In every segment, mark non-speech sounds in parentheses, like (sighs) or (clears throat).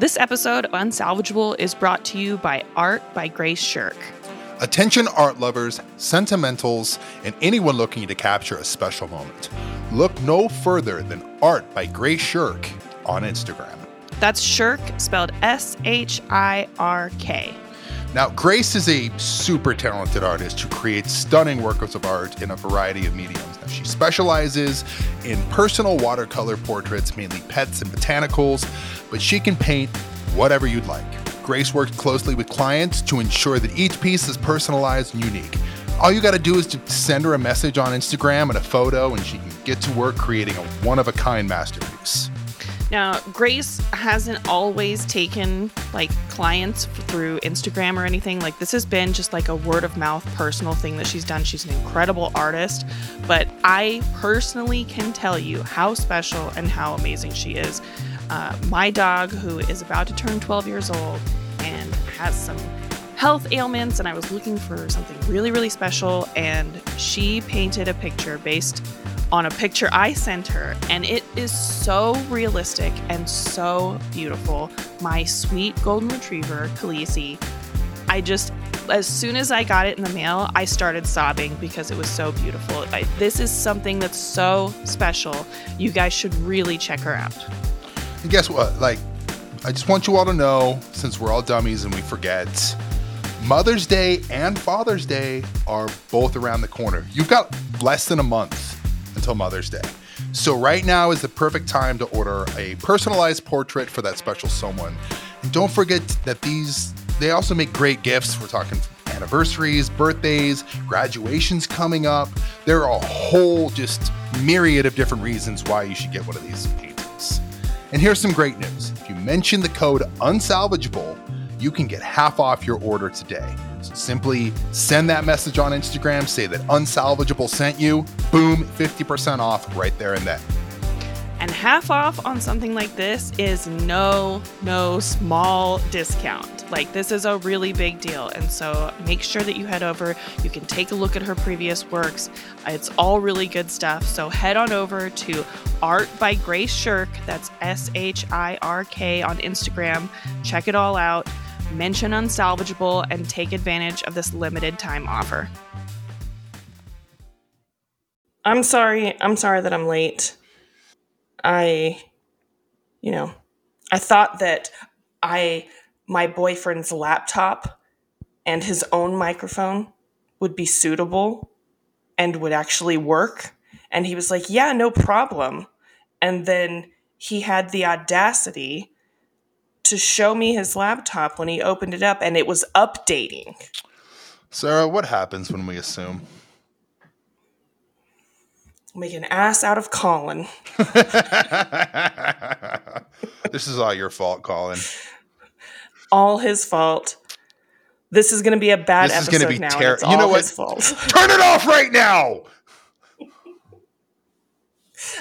This episode of Unsalvageable is brought to you by Art by Grace Shirk. Attention art lovers, sentimentals, and anyone looking to capture a special moment. Look no further than Art by Grace Shirk on Instagram. That's Shirk, spelled S H I R K. Now, Grace is a super talented artist who creates stunning works of art in a variety of mediums. She specializes in personal watercolor portraits, mainly pets and botanicals, but she can paint whatever you'd like. Grace works closely with clients to ensure that each piece is personalized and unique. All you got to do is to send her a message on Instagram and a photo, and she can get to work creating a one of a kind masterpiece. Now, Grace hasn't always taken like clients through Instagram or anything. Like, this has been just like a word of mouth personal thing that she's done. She's an incredible artist, but I personally can tell you how special and how amazing she is. Uh, my dog, who is about to turn 12 years old and has some health ailments, and I was looking for something really, really special, and she painted a picture based on a picture I sent her, and it is so realistic and so beautiful. My sweet golden retriever, Khaleesi, I just, as soon as I got it in the mail, I started sobbing because it was so beautiful. I, this is something that's so special. You guys should really check her out. And guess what? Like, I just want you all to know, since we're all dummies and we forget, Mother's Day and Father's Day are both around the corner. You've got less than a month until Mother's Day. So, right now is the perfect time to order a personalized portrait for that special someone. And don't forget that these, they also make great gifts. We're talking anniversaries, birthdays, graduations coming up. There are a whole just myriad of different reasons why you should get one of these paintings. And here's some great news if you mention the code unsalvageable, you can get half off your order today. So simply send that message on Instagram, say that Unsalvageable sent you, boom, 50% off right there and then. And half off on something like this is no, no small discount. Like, this is a really big deal. And so make sure that you head over. You can take a look at her previous works. It's all really good stuff. So head on over to Art by Grace Shirk. That's S H I R K on Instagram. Check it all out mention unsalvageable, and take advantage of this limited time offer. I'm sorry. I'm sorry that I'm late. I, you know, I thought that I, my boyfriend's laptop and his own microphone would be suitable and would actually work. And he was like, yeah, no problem. And then he had the audacity to show me his laptop when he opened it up and it was updating. Sarah, what happens when we assume? Make an ass out of Colin. (laughs) this is all your fault, Colin. All his fault. This is going to be a bad this episode is be now. Ter- you know what? (laughs) Turn it off right now.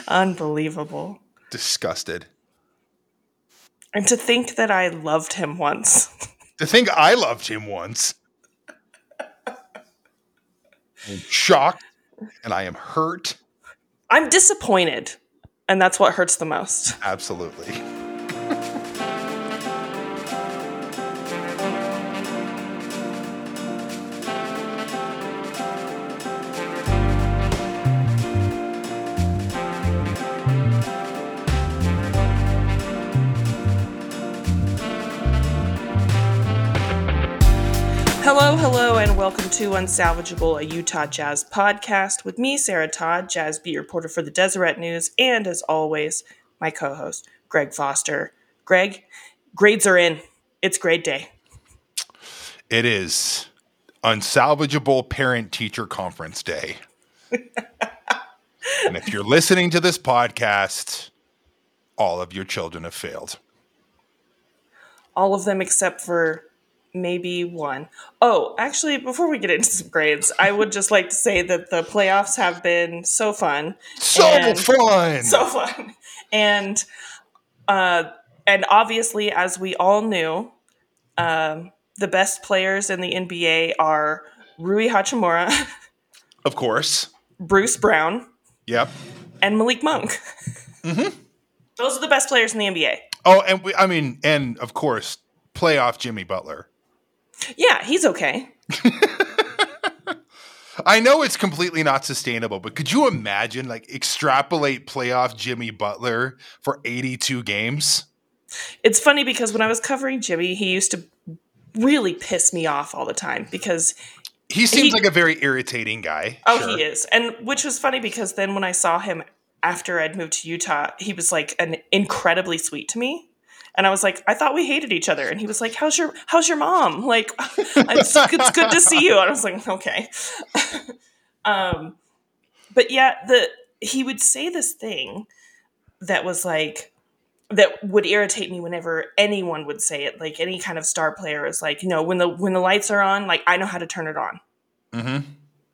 Unbelievable. Disgusted. And to think that I loved him once. (laughs) to think I loved him once. I'm shocked and I am hurt. I'm disappointed. And that's what hurts the most. Absolutely. Hello, hello, and welcome to Unsalvageable, a Utah Jazz podcast with me, Sarah Todd, Jazz Beat reporter for the Deseret News, and as always, my co host, Greg Foster. Greg, grades are in. It's grade day. It is Unsalvageable Parent Teacher Conference Day. (laughs) and if you're listening to this podcast, all of your children have failed. All of them except for maybe one. Oh, actually, before we get into some grades, I would just like to say that the playoffs have been so fun. So fun. So fun. And uh and obviously as we all knew, um the best players in the NBA are Rui Hachimura. (laughs) Of course. Bruce Brown. Yep. And Malik Monk. Mm-hmm. Those are the best players in the NBA. Oh, and we, I mean, and of course, playoff Jimmy Butler. Yeah, he's okay. (laughs) I know it's completely not sustainable, but could you imagine like extrapolate playoff Jimmy Butler for 82 games? It's funny because when I was covering Jimmy, he used to really piss me off all the time because He seems He- like a very irritating guy. oh Sure. he is and which was funny because then when I saw him after I'd moved to Utah, he was like an incredibly sweet to me. And I was like, I thought we hated each other. And he was like, How's your How's your mom? Like, it's, it's good to see you. And I was like, Okay. (laughs) um, but yeah, the he would say this thing that was like that would irritate me whenever anyone would say it. Like any kind of star player is like, you know, when the when the lights are on, like I know how to turn it on. Mm-hmm.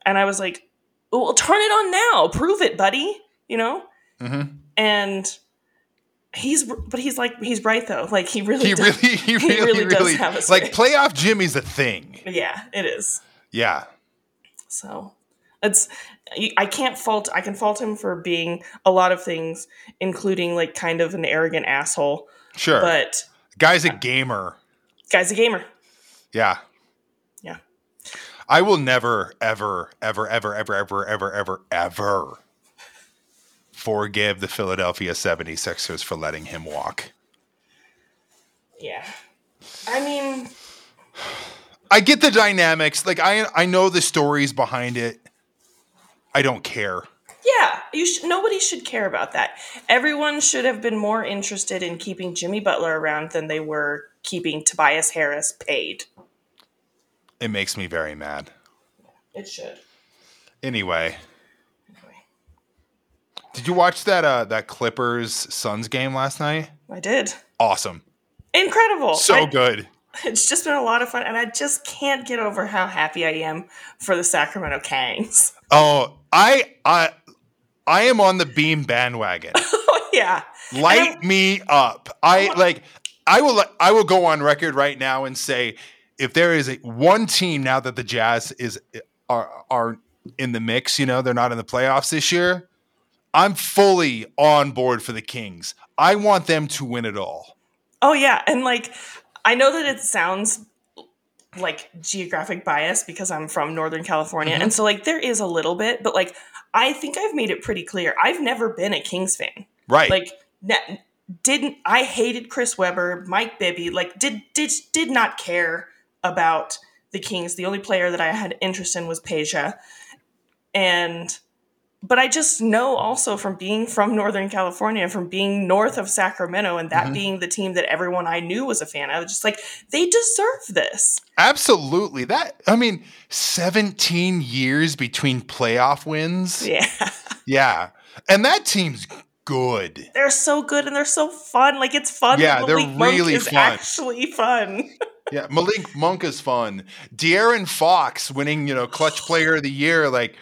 And I was like, well, turn it on now. Prove it, buddy. You know? Mm-hmm. And he's, but he's like, he's right though. Like he really, He does- really, he (laughs) he really, really really, does have a like playoff Jimmy's a thing. yeah, it is. Yeah. So it's, I can't fault, I can fault him for being a lot of things, including like kind of an arrogant asshole. Sure. But Guy's a gamer. guy's a gamer. Yeah. Yeah. I will never, ever, ever, ever, ever, ever, ever, ever, ever forgive the Philadelphia 76ers for letting him walk. Yeah. I mean, I get the dynamics. Like I I know the stories behind it. I don't care. Yeah, you sh- nobody should care about that. Everyone should have been more interested in keeping Jimmy Butler around than they were keeping Tobias Harris paid. It makes me very mad. It should. Anyway, did you watch that uh that Clippers Suns game last night? I did. Awesome. Incredible. So I- good. It's just been a lot of fun, and I just can't get over how happy I am for the Sacramento Kings. (laughs) Oh, I I I am on the beam bandwagon. (laughs) oh yeah, Light me up. I like I will I will go on record right now and say if there is a one team now that the Jazz is are are in the mix, you know, they're not in the playoffs this year. I'm fully on board for the Kings. I want them to win it all. Oh yeah, and like I know that it sounds like geographic bias because I'm from Northern California, Mhm. and so like there is a little bit, but like I think I've made it pretty clear. I've never been a Kings fan. Right. Like ne- didn't I hated Chris Webber, Mike Bibby, like did did did not care about the Kings. The only player that I had interest in was Peja. And but I just know also from being from Northern California, from being north of Sacramento, and that Mhm. being the team that everyone I knew was a fan of, just like they deserve this. Absolutely. That I mean, 17 years between playoff wins. (laughs) Yeah. Yeah. And that team's good. They're so good and they're so fun. Like it's fun. Yeah, they're Malik Monk really is fun. actually fun. (laughs) Yeah, Malik Monk is fun. De'Aaron Fox winning, you know, clutch player of the year. Like,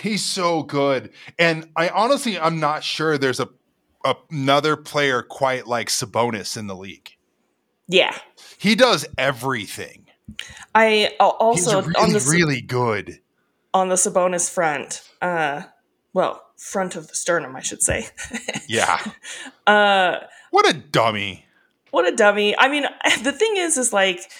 he's so good. And I honestly, I'm not sure there's a another player quite like Sabonis in the league. Yeah. He does everything. I uh, also he's on really, the really good. on the Sabonis front, uh, well, front of the sternum, I should say. (laughs) Yeah. uh, What a dummy. what a dummy! I mean, (laughs) the thing is, is like,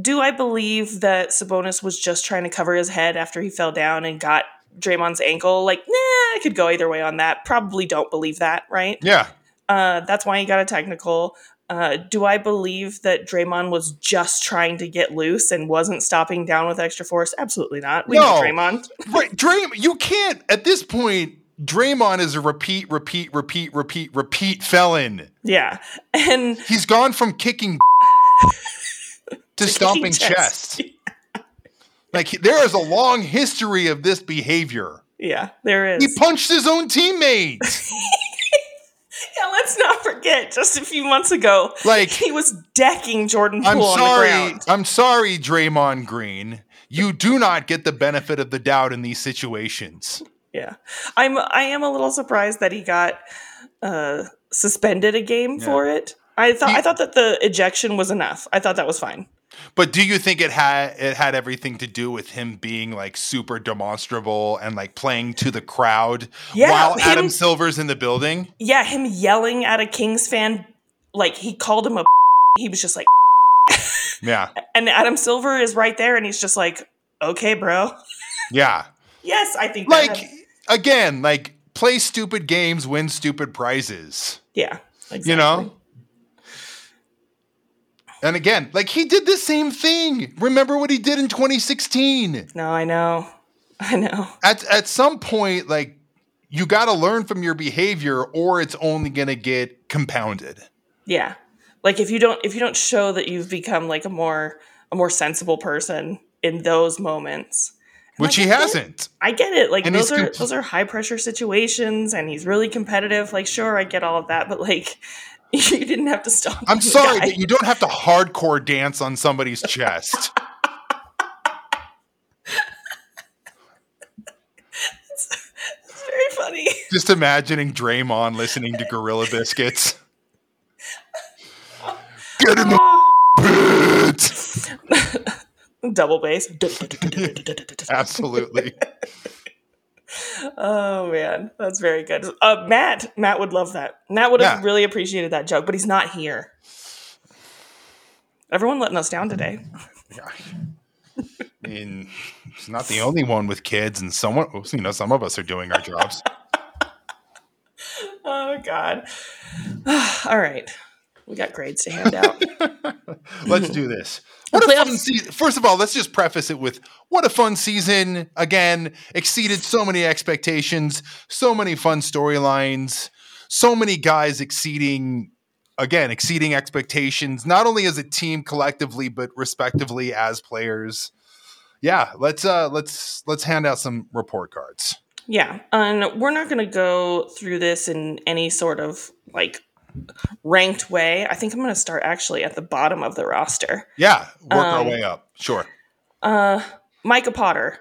do I believe that Sabonis was just trying to cover his head after he fell down and got Draymond's ankle? Like, nah, I could go either way on that. Probably don't believe that, right? Yeah. Uh, that's why he got a technical. Uh, do I believe that Draymond was just trying to get loose and wasn't stopping down with extra force? Absolutely not. We know No. Draymond. (laughs) Right. Draymond, you can't, at this point, Draymond is a repeat, repeat, repeat, repeat, repeat felon. Yeah. And He's gone from kicking (laughs) to stomping chest. chest. Like there is a long history of this behavior. yeah, there is. He punched his own teammates. (laughs) yeah, let's not forget, just a few months ago, Like he was decking Jordan Poole I'm on the sorry, ground. I'm sorry, Draymond Green. You do not get the benefit of the doubt in these situations. Yeah, I'm. I am a little surprised that he got uh, suspended a game Yeah. for it. I thought. He- I thought that the ejection was enough. I thought that was fine. But do you think it had it had everything to do with him being like super demonstrable and like playing to the crowd Yeah, while him- Adam Silver's in the building? Yeah, him yelling at a Kings fan like he called him a (laughs) he was just like (laughs) Yeah. and Adam Silver is right there and he's just like, "Okay, bro." Yeah. (laughs) Yes, I think Like again, like play stupid games, win stupid prizes. yeah, exactly. You know? And again, like he did the same thing. Remember what he did in 2016? No, I know. (laughs) I know. At at some point like you got to learn from your behavior or it's only going to get compounded. Yeah. Like if you don't if you don't show that you've become like a more a more sensible person in those moments. And, Which like, he I hasn't. I get it. Like And those are comp- those are high pressure situations and he's really competitive. Like sure, I get all of that, but like (laughs) you didn't have to stop. I'm sorry that you don't have to hardcore dance on somebody's chest. (laughs) It's very funny. Just imagining Draymond listening to Gorilla Biscuits. Get in the (laughs) pit. Double bass. Absolutely. Oh man, that's very good. Uh, Matt, Matt would love that. Matt would have Yeah. really appreciated that joke, but he's not here. Everyone letting us down today. I mean, he's not the only one with kids, and someone, you know, some of us are doing our jobs. (laughs) Oh God. (sighs) All right, we got grades to hand out. (laughs) Let's do this. (laughs) What a fun season. First of all, let's just preface it with what a fun season. Again, exceeded so many expectations, so many fun storylines, so many guys exceeding, again, exceeding expectations, not only as a team collectively, but respectively as players. Yeah, let's uh let's let's hand out some report cards. Yeah, and we're not going to go through this in any sort of like ranked way. I think I'm going to start actually at the bottom of the roster. Yeah, work our Um, way up. Sure. Uh, Micah Potter.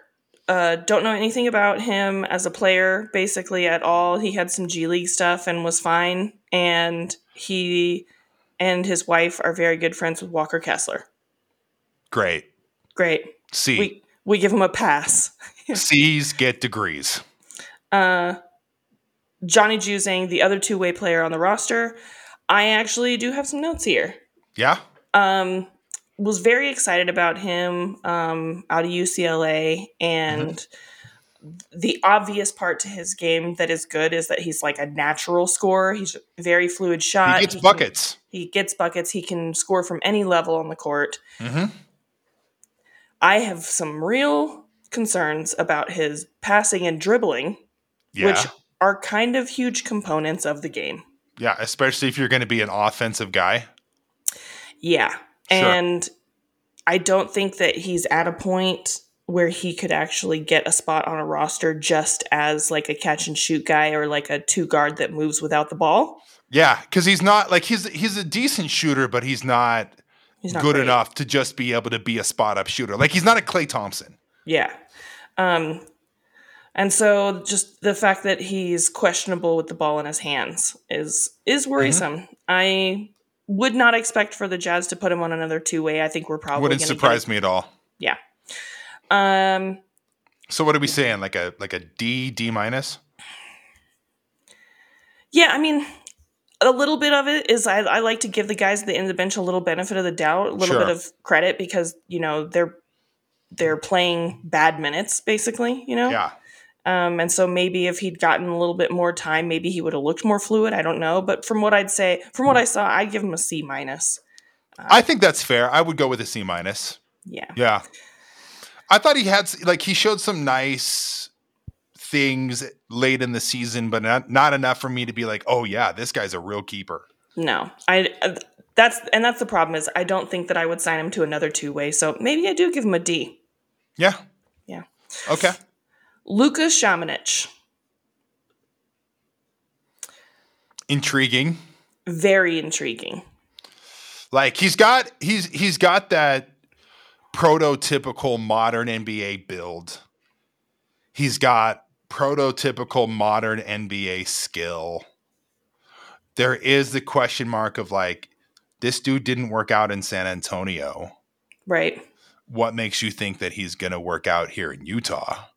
Uh, don't know anything about him as a player, basically at all. He had some G League stuff and was fine. And he and his wife are very good friends with Walker Kessler. Great. Great. C. We we give him a pass. (laughs) C's get degrees. Uh, Johnny Juzang, the other two way player on the roster. I actually do have some notes here. Yeah. um, was very excited about him um, out of UCLA, and the obvious part to his game that is good is that he's like a natural scorer. He's a very fluid shot. He gets can- buckets. he gets buckets. He can score from any level on the court. Mm-hmm. I have some real concerns about his passing and dribbling, Yeah. which are kind of huge components of the game. Yeah, especially if you're going to be an offensive guy. Yeah. Sure. And I don't think that he's at a point where he could actually get a spot on a roster just as like a catch and shoot guy or like a two guard that moves without the ball. Yeah, because he's not like he's he's a decent shooter, but he's not, He's not good great. enough to just be able to be a spot up shooter. Like he's not a Klay Thompson. Yeah. Um and so just the fact that he's questionable with the ball in his hands is is Mm-hmm. worrisome. I would not expect for the Jazz to put him on another two way. I think we're probably Wouldn't surprise me at all. Yeah. Um So what are we saying? Like a like a D D minus? Yeah, I mean, a little bit of it is I, I like to give the guys at the end of the bench a little benefit of the doubt, a little Sure. bit of credit because you know they're they're playing bad minutes basically, you know. Yeah. Um, and so maybe if he'd gotten a little bit more time, maybe he would have looked more fluid. I don't know, but from what I'd say, from what I saw, I'd give him a C minus. I think that's fair. I would go with a C minus. Yeah, Yeah. I thought he had like he showed some nice things late in the season, but not not enough for me to be like, oh yeah, this guy's a real keeper. no, I. Uh, that's and that's the problem is I don't think that I would sign him to another two way. So maybe I do give him a D. Yeah. Yeah. Okay. Luka Samanic, Intriguing. very intriguing. Like he's got he's he's got that prototypical modern NBA build. He's got prototypical modern NBA skill. There is the question mark of like this dude didn't work out in San Antonio. Right. What makes you think that he's going to work out here in Utah?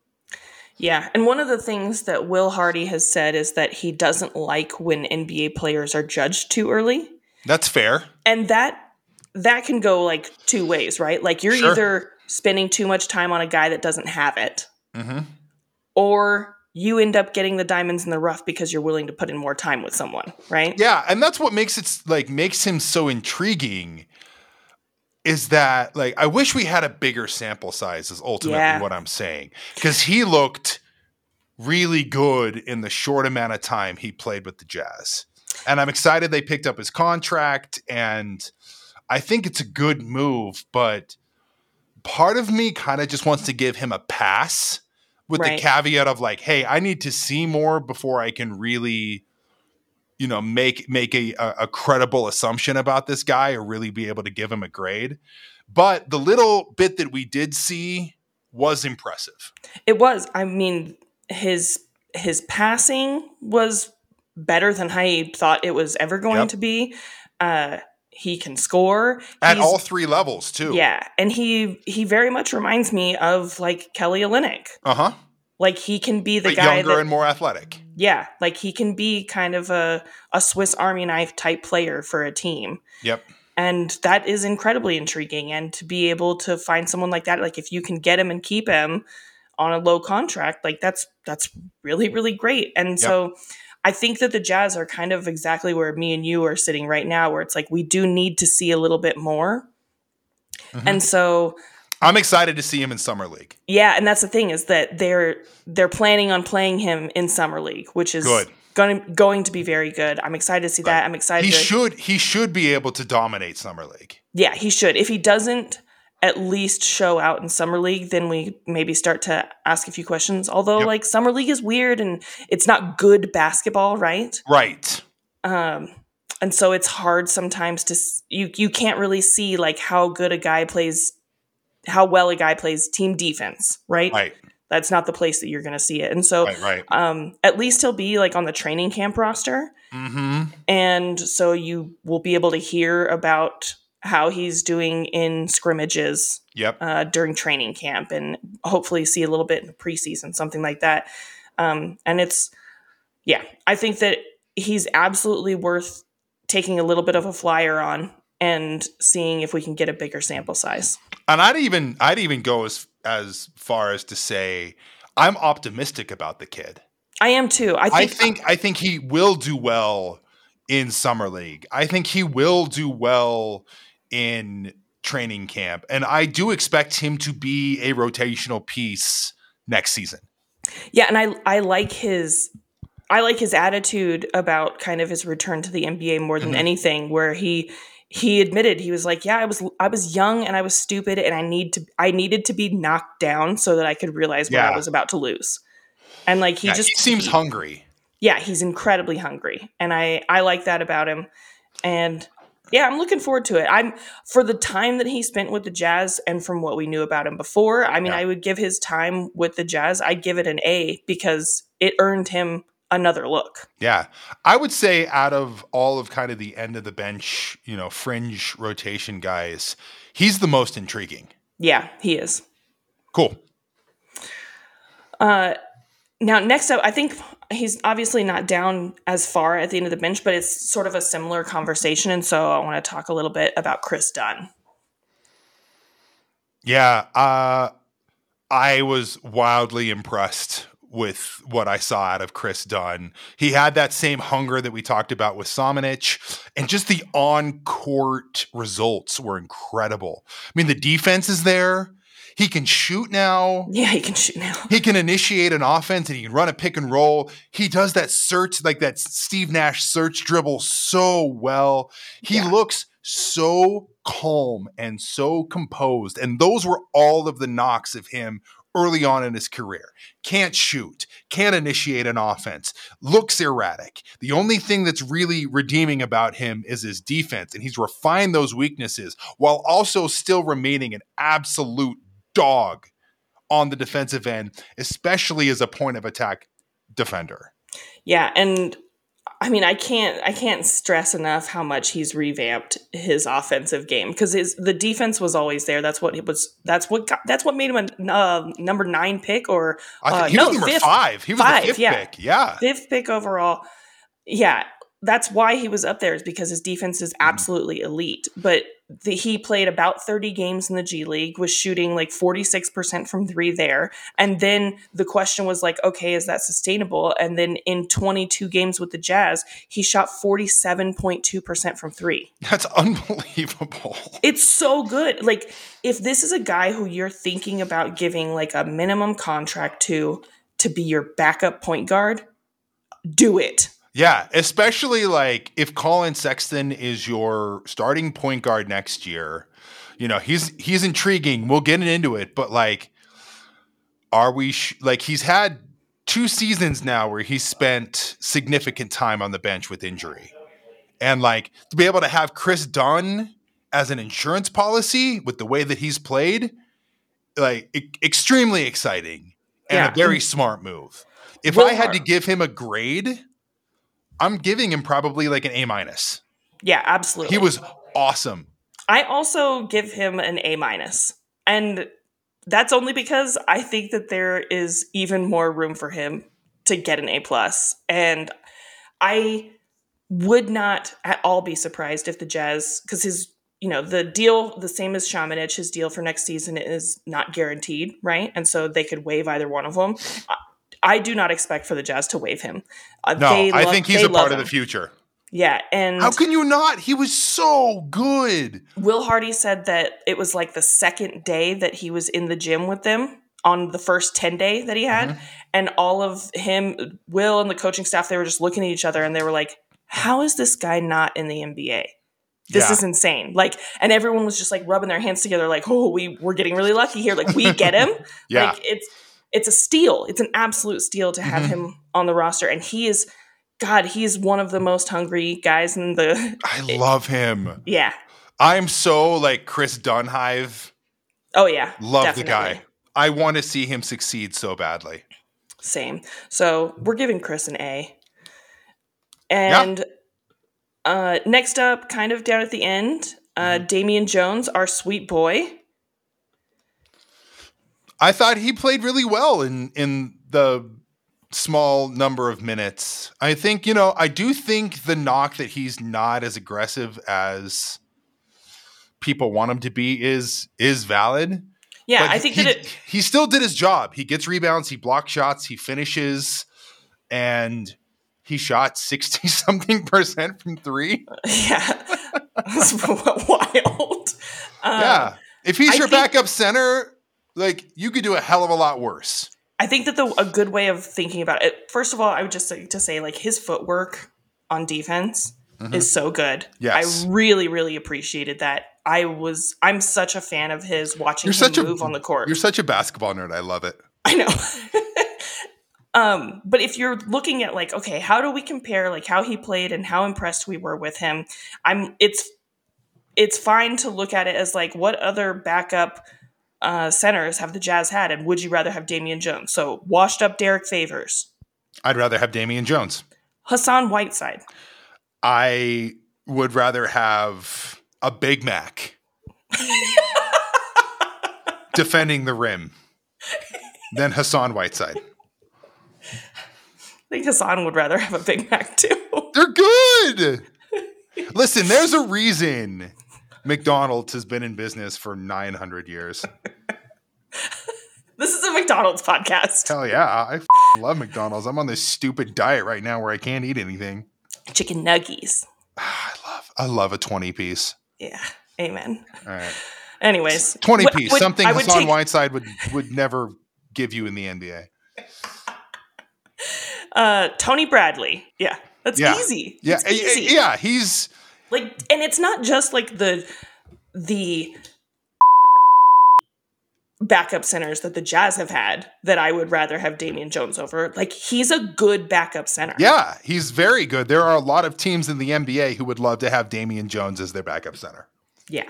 Yeah. And one of the things that Will Hardy has said is that he doesn't like when NBA players are judged too early. That's fair. And that that can go like two ways, right? Like you're Sure. either spending too much time on a guy that doesn't have it, hmm or you end up getting the diamonds in the rough because you're willing to put in more time with someone, right? Yeah, and that's what makes it like makes him so intriguing. Is that like I wish we had a bigger sample size? Is ultimately Yeah. what I'm saying because he looked really good in the short amount of time he played with the Jazz, and I'm excited they picked up his contract, and I think it's a good move. But part of me kind of just wants to give him a pass with Right. the caveat of like, hey, I need to see more before I can really you know make make a, a credible assumption about this guy or really be able to give him a grade but the little bit that we did see was impressive It was. I mean, his his passing was better than I thought it was ever going Yep. to be. Uh, he can score at He's- all three levels too Yeah, and he he very much reminds me of like Kelly Olynyk. uh-huh Like he can be the but guy younger that and more athletic yeah, like he can be kind of a a Swiss Army knife type player for a team. yep And that is incredibly intriguing and to be able to find someone like that like if you can get him and keep him on a low contract, like that's that's really really great. And so I think that the Jazz are kind of exactly where me and you are sitting right now where it's like we do need to see a little bit more. Mhm. And so i'm excited to see him in summer league Yeah, and that's the thing is that they're they're planning on playing him in summer league, which is Good. going going to be very good. I'm excited to see that. I'm excited. he to, should he should be able to dominate summer league Yeah, he should. If he doesn't at least show out in summer league, then we maybe start to ask a few questions. Although Yep. like summer league is weird and it's not good basketball, right? right Um and so it's hard sometimes to you you can't really see like how good a guy plays how well a guy plays team defense, right? right That's not the place that you're going to see it. And so right right um, at least he'll be like on the training camp roster, mm-hmm and so you will be able to hear about how he's doing in scrimmages yep uh, during training camp, and hopefully see a little bit in the preseason, something like that. Um, and it's yeah, I think that he's absolutely worth taking a little bit of a flyer on and seeing if we can get a bigger sample size. And i'd even i'd even go as as far as to say i'm optimistic about the kid I am too. I I think, think I think he will do well in summer league. I think he will do well in training camp, and I do expect him to be a rotational piece next season. Yeah, and I I like his I like his attitude about kind of his return to the NBA more than Mhm. anything where he he admitted he was like, yeah, I was I was young and I was stupid and I need to I needed to be knocked down so that I could realize what I was about to lose. And like he Yeah, just he seems he- hungry. yeah, he's incredibly hungry, and I I like that about him. And yeah, I'm looking forward to it. I'm for the time that he spent with the Jazz, and from what we knew about him before. I mean, Yeah. I would give his time with the Jazz. I'd give it an A because it earned him another look. Yeah, I would say out of all of kind of the end of the bench, you know, fringe rotation guys, he's the most intriguing. Yeah, he is. Cool. Uh, now, next up, I think he's obviously not down as far at the end of the bench, but it's sort of a similar conversation. And so I want to talk a little bit about Kris Dunn. Yeah, uh, I was wildly impressed with what I saw out of Kris Dunn. He had that same hunger that we talked about with Samanic, and just the on court results were incredible. I mean, the defense is there. He can shoot now. Yeah, he can shoot now. He can initiate an offense and he can run a pick and roll. He does that search, like that Steve Nash search dribble so well. He Yeah. looks so calm and so composed. And those were all of the knocks of him early on in his career. Can't shoot, can't initiate an offense, looks erratic. The only thing that's really redeeming about him is his defense. And he's refined those weaknesses while also still remaining an absolute dog on the defensive end, especially as a point of attack defender. Yeah, and I mean, I can't I can't stress enough how much he's revamped his offensive game because his the defense was always there. That's what it was. That's what got, that's what made him a uh, number nine pick or I Uh, he no, was number fifth. five. He was Five, fifth yeah. pick. Yeah. fifth pick overall. Yeah, that's why he was up there is because his defense is absolutely elite. But the, he played about 30 games in the G League, was shooting like 46% from three there. And then the question was like, okay, is that sustainable? And then in 22 games with the Jazz, he shot 47.2% from three. That's unbelievable. It's so good. Like, if this is a guy who you're thinking about giving like a minimum contract to to be your backup point guard, do it. Yeah, especially like if Collin Sexton is your starting point guard next year, you know, he's he's intriguing. We'll get into it, but like are we sh- like he's had two seasons now where he's spent significant time on the bench with injury. And like to be able to have Kris Dunn as an insurance policy with the way that he's played, like e- extremely exciting and Yeah. a very smart move. If I had to give him a grade, I'm giving him probably like an A minus. Yeah, absolutely. He was awesome. I also give him an A minus. And that's only because I think that there is even more room for him to get an A plus. And I would not at all be surprised if the Jazz, because his, you know, the deal, the same as Samanic, his deal for next season is not guaranteed, right? And so they could waive either one of them. I, do not expect for the Jazz to waive him. Uh, No, they I think he's a part love of the future. Yeah, and How can you not? He was so good. Will Hardy said that it was like the second day that he was in the gym with them on the first 10 day that he had. Mhm. And all of him, Will and the coaching staff, they were just looking at each other and they were like, how is this guy not in the NBA? This Yeah. is insane. Like, and everyone was just like rubbing their hands together, like, oh, we, we're getting really lucky here. Like, we get him. (laughs) Yeah. Like, it's, it's a steal. It's an absolute steal to have Mhm. him on the roster. And he is, God, he is one of the most hungry guys in the, (laughs) I (laughs) love him. yeah. I'm so like Chris Dunhive. Oh, yeah. Love the guy. I want to see him succeed so badly. Same. So we're giving Kris an A. And uh, next up, kind of down at the end, uh, Mm-hmm. Damian Jones, our sweet boy. I thought he played really well in in the small number of minutes. I think, you know, I do think the knock that he's not as aggressive as people want him to be is is valid. Yeah, But I think he, that it. he still did his job. He gets rebounds, he blocks shots, he finishes, and he shot 60 something (laughs) percent from three. (laughs) Yeah, that's (laughs) wild. Um, yeah. If he's I your think- backup center, like you could do a hell of a lot worse. I think that the a good way of thinking about it. First of all, I would just like to say like his footwork on defense is so good. Mm-hmm. Yes. I really, really appreciated that. I was I'm such a fan of his watching You're him such a move on the court. You're such a basketball nerd. I love it. (laughs) I know. (laughs) um, but if you're looking at like, okay, how do we compare like how he played and how impressed we were with him? I'm it's it's fine to look at it as like what other backup uh, centers have the Jazz had, and would you rather have Damian Jones? So washed up Derrick Favors, I'd rather have Damian Jones. Hassan Whiteside. I would rather have a Big Mac (laughs) defending the rim than Hassan Whiteside. I think Hassan would rather have a Big Mac too. They're good. Listen, there's a reason McDonald's has been in business for 900 years. (laughs) this is a McDonald's podcast. Hell yeah, I f- love McDonald's. I'm on this stupid diet right now where I can't eat anything. Chicken nuggies. (sighs) I love I love a 20 piece. Yeah. Amen. All right. Anyways, 20 piece, would- something I would Hassan take- Whiteside would would never give you in the NBA. Uh, Tony Bradley. Yeah, that's Yeah. easy. Yeah, It's easy. yeah, he's Like, and it's not just like the the backup centers that the Jazz have had that I would rather have Damian Jones over. Like, he's a good backup center. yeah, he's very good. There are a lot of teams in the NBA who would love to have Damian Jones as their backup center. Yeah.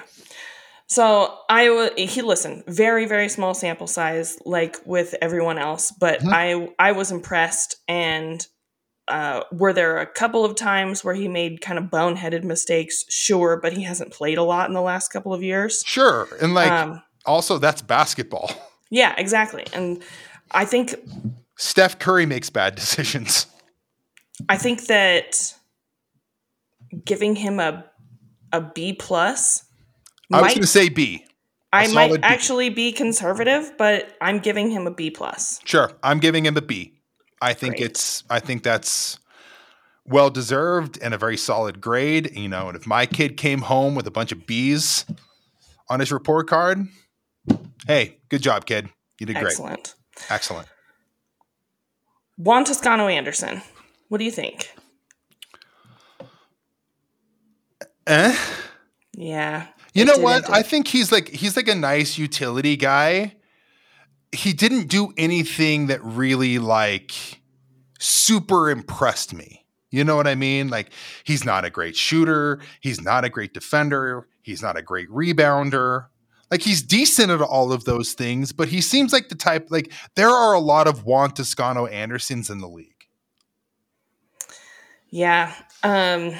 So I he listen very very small sample size like with everyone else, but Mhm. I I was impressed and uh, were there a couple of times where he made kind of boneheaded mistakes? Sure, but he hasn't played a lot in the last couple of years. Sure, and like um, also that's basketball. (laughs) yeah, exactly. And I think Steph Curry makes bad decisions. I think that giving him a a B plus. I was Might- going to say B. I might B. actually be conservative, but I'm giving him a B plus. Sure, I'm giving him a B. I think Great. it's I think that's well deserved and a very solid grade. You know, and if my kid came home with a bunch of B's on his report card, hey, good job, kid. You did great. Excellent. Excellent. Juan Toscano Anderson. What do you think? Eh? Yeah. You know what? I think he's like he's like a nice utility guy. He didn't do anything that really like super impressed me. You know what I mean? Like he's not a great shooter, he's not a great defender, he's not a great rebounder. Like he's decent at all of those things, but he seems like the type like there are a lot of Juan Toscano Andersons in the league. Yeah. Um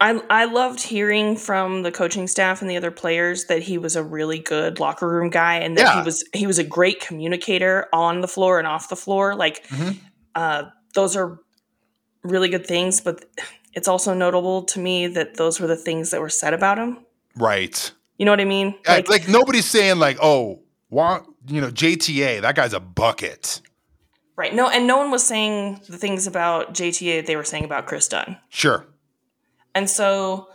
I I loved hearing from the coaching staff and the other players that he was a really good locker room guy and that Yeah. he was he was a great communicator on the floor and off the floor. Like Mhm. uh those are really good things, but it's also notable to me that those were the things that were said about him. Right. You know what I mean? Like, like nobody's saying like, oh, Juan, you know, JTA, that guy's a bucket. right. No, and no one was saying the things about JTA that they were saying about Kris Dunn. Sure. And so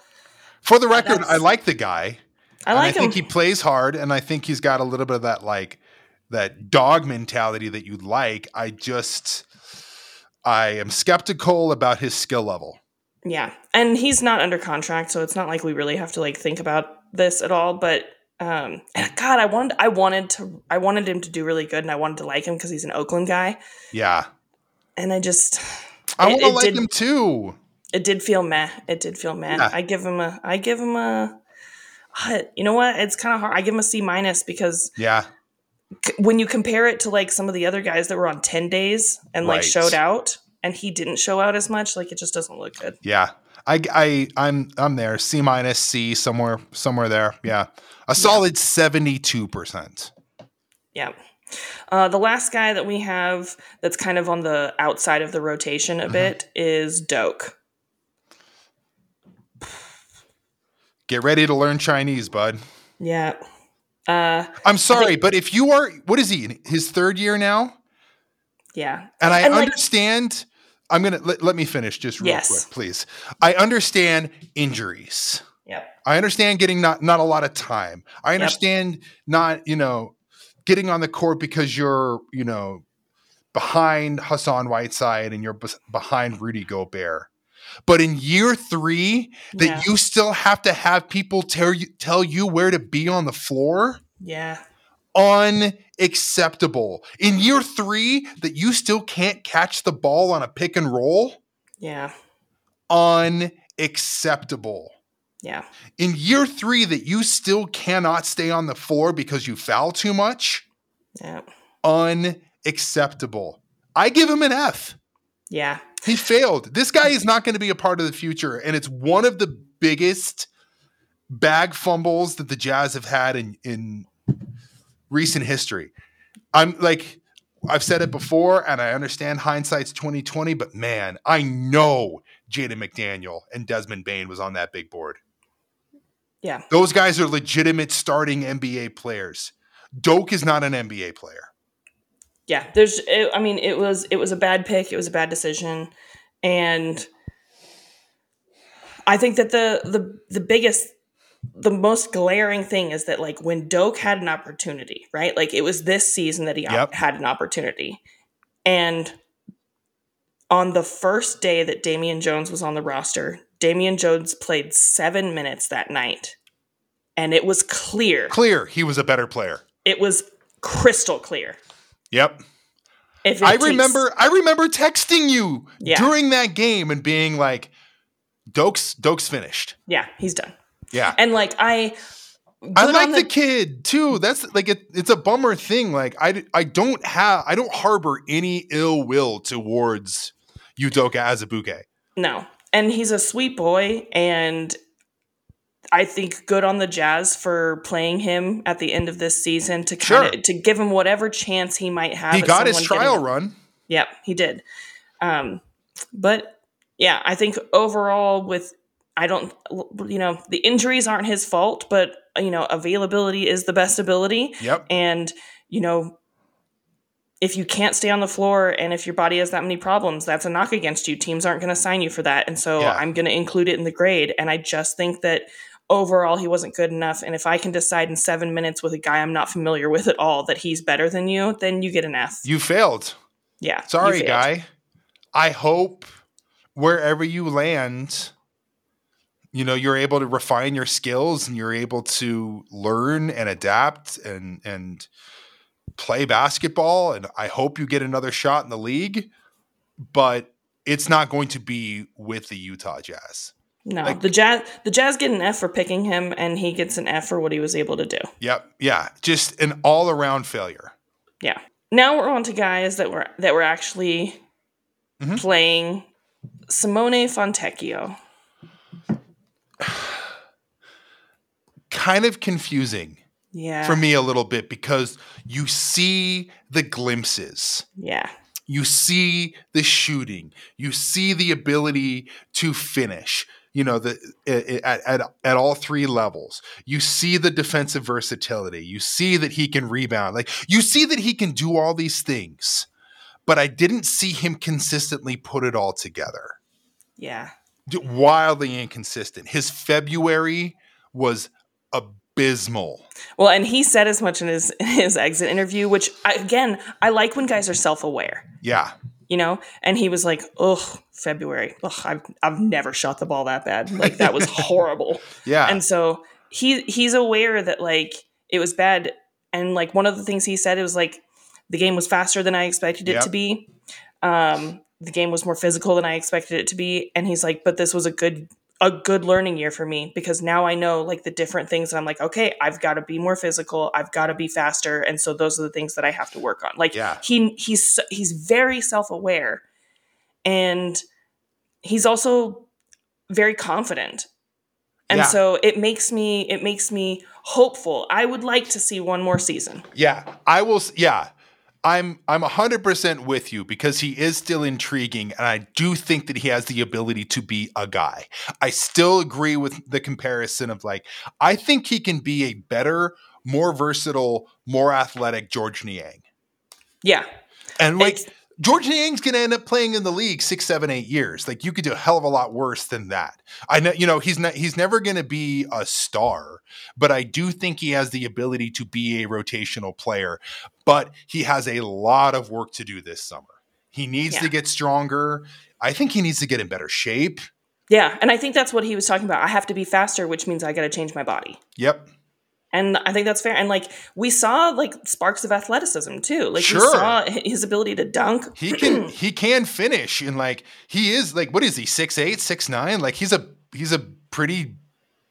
For the record, I like the guy. I like I think him. he plays hard, and I think he's got a little bit of that like that dog mentality that you like. I just I am skeptical about his skill level. Yeah. And he's not under contract, so it's not like we really have to like think about this at all, but um God, I wanted I wanted to I wanted him to do really good and I wanted to like him because he's an Oakland guy. Yeah. And I just I want to like did- him too. It did feel meh. It did feel meh. Yeah. I give him a I give him a you know what? It's kind of hard. I give him a C minus because Yeah. when you compare it to like some of the other guys that were on 10 days and like Right. showed out and he didn't show out as much, like it just doesn't look good. Yeah. I I I'm I'm there. C minus C somewhere somewhere there. Yeah. A solid 72%. Yeah. Uh, the last guy that we have that's kind of on the outside of the rotation Mm-hmm. a bit is Doke. Get ready to learn Chinese, bud. Yeah. Uh, I'm sorry, but if you are what is he? His third year now? yeah. And I And, like- understand. I'm gonna let, let me finish just real Yes. quick, please. I understand injuries. Yep. I understand getting not not a lot of time. I understand not you know getting on the court because you're you know behind Hassan Whiteside and you're behind Rudy Gobert. But in year three, that Yeah. you still have to have people tell you tell you where to be on the floor Yeah. unacceptable. In year three, that you still can't catch the ball on a pick and roll, Yeah. unacceptable. Yeah. In year three, that you still cannot stay on the floor because you foul too much, Yeah. unacceptable. I give him an F. Yeah. He failed. This guy is not going to be a part of the future. And it's one of the biggest bag fumbles that the Jazz have had in, in recent history. I'm like, I've said it before, and I understand hindsight's 2020, but man, I know Jaden McDaniel and Desmond Bane was on that big board. Yeah. Those guys are legitimate starting NBA players. Doke is not an NBA player. Yeah. There's, it, I mean, it was, it was a bad pick. It was a bad decision. And I think that the, the, the biggest, the most glaring thing is that like when Doke had an opportunity, right? Like it was this season that he op- had an opportunity. And on the first day that Damian Jones was on the roster, Damian Jones played seven minutes that night. And it was clear. Clear, he was a better player. It was crystal clear. Yep. I takes- remember I remember texting you Yeah. during that game and being like, Doke's Doke's finished. Yeah, he's done. Yeah. And like I, I like on the, kid too. That's like it, it's a bummer thing. Like I, I don't have I don't harbor any ill will towards Udoka Azubuike. no, and he's a sweet boy, and I think good on the Jazz for playing him at the end of this season to kind of Sure. to give him whatever chance he might have. He got his trial getting- run. Yep, he did. Um, but Yeah, I think overall with I don't you know, the injuries aren't his fault, but you know, availability is the best ability. Yep. And you know, if you can't stay on the floor and if your body has that many problems, that's a knock against you. Teams aren't going to sign you for that. And so Yeah. I'm going to include it in the grade. And I just think that overall he wasn't good enough. And if I can decide in seven minutes with a guy I'm not familiar with at all that he's better than you, then you get an F. You failed. yeah. Sorry, failed. guy. I hope wherever you land, you know, you're able to refine your skills and you're able to learn and adapt and and play basketball. And I hope you get another shot in the league, but it's not going to be with the Utah Jazz. No, Like- the Jazz the Jazz get an F for picking him, and he gets an F for what he was able to do. Yep. Yeah. Just an all around failure. Yeah. Now we're on to guys that were that were actually Mhm. playing Simone Fontecchio. Kind of confusing Yeah. for me a little bit because you see the glimpses. Yeah. you see the shooting you see the ability to finish you know the at, at, at all three levels. You see the defensive versatility. You see that he can rebound. Like you see that he can do all these things but i didn't see him consistently put it all together. Yeah. Wildly inconsistent. His february was abysmal. Well, and he said as much in his in his exit interview, which I, again, I like when guys are self-aware, yeah you know? And he was like, "Ugh, February. Ugh, I've I've never shot the ball that bad. Like that was (laughs) horrible." yeah and so he he's aware that like it was bad and like one of the things he said it was like the game was faster than i expected it Yep. to be um the game was more physical than i expected it to be and he's like but this was a good a good learning year for me because now i know like the different things and i'm like okay i've got to be more physical i've got to be faster and so those are the things that i have to work on like Yeah. he he's he's very self-aware and he's also very confident and Yeah. so it makes me it makes me hopeful i would like to see one more season Yeah, I will. Yeah, I'm. I'm hundred percent with you because he is still intriguing, and I do think that he has the ability to be a guy. I still agree with the comparison of like, I think he can be a better, more versatile, more athletic Georges Niang, yeah and like. It's- Georges Niang's gonna end up playing in the league six, seven, eight years. Like you could do a hell of a lot worse than that. I know, you know, he's not he's never gonna be a star, but I do think he has the ability to be a rotational player. But he has a lot of work to do this summer. He needs Yeah. to get stronger. I think he needs to get in better shape. yeah and i think that's what he was talking about i have to be faster which means i got to change my body Yep. And i think that's fair and like we saw like sparks of athleticism too like we Sure. saw his ability to dunk He can (clears throat) he can finish and like he is like what is he, six eight, six nine? Like he's a he's a pretty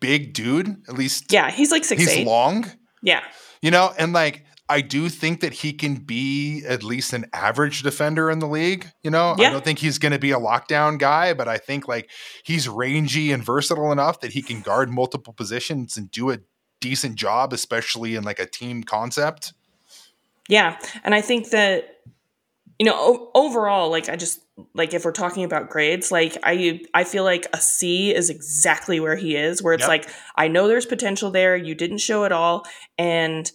big dude, at least yeah he's like six he's eight long. yeah You know, and like I do think that he can be at least an average defender in the league. You know, I don't think he's going to be a lockdown guy, but I think like he's rangy and versatile enough that he can guard multiple positions and do a decent job, especially in like a team concept. Yeah, and I think that you know o- overall, like I just like if we're talking about grades, like I I feel like a C is exactly where he is, where it's Yep. like I know there's potential there, you didn't show it all, and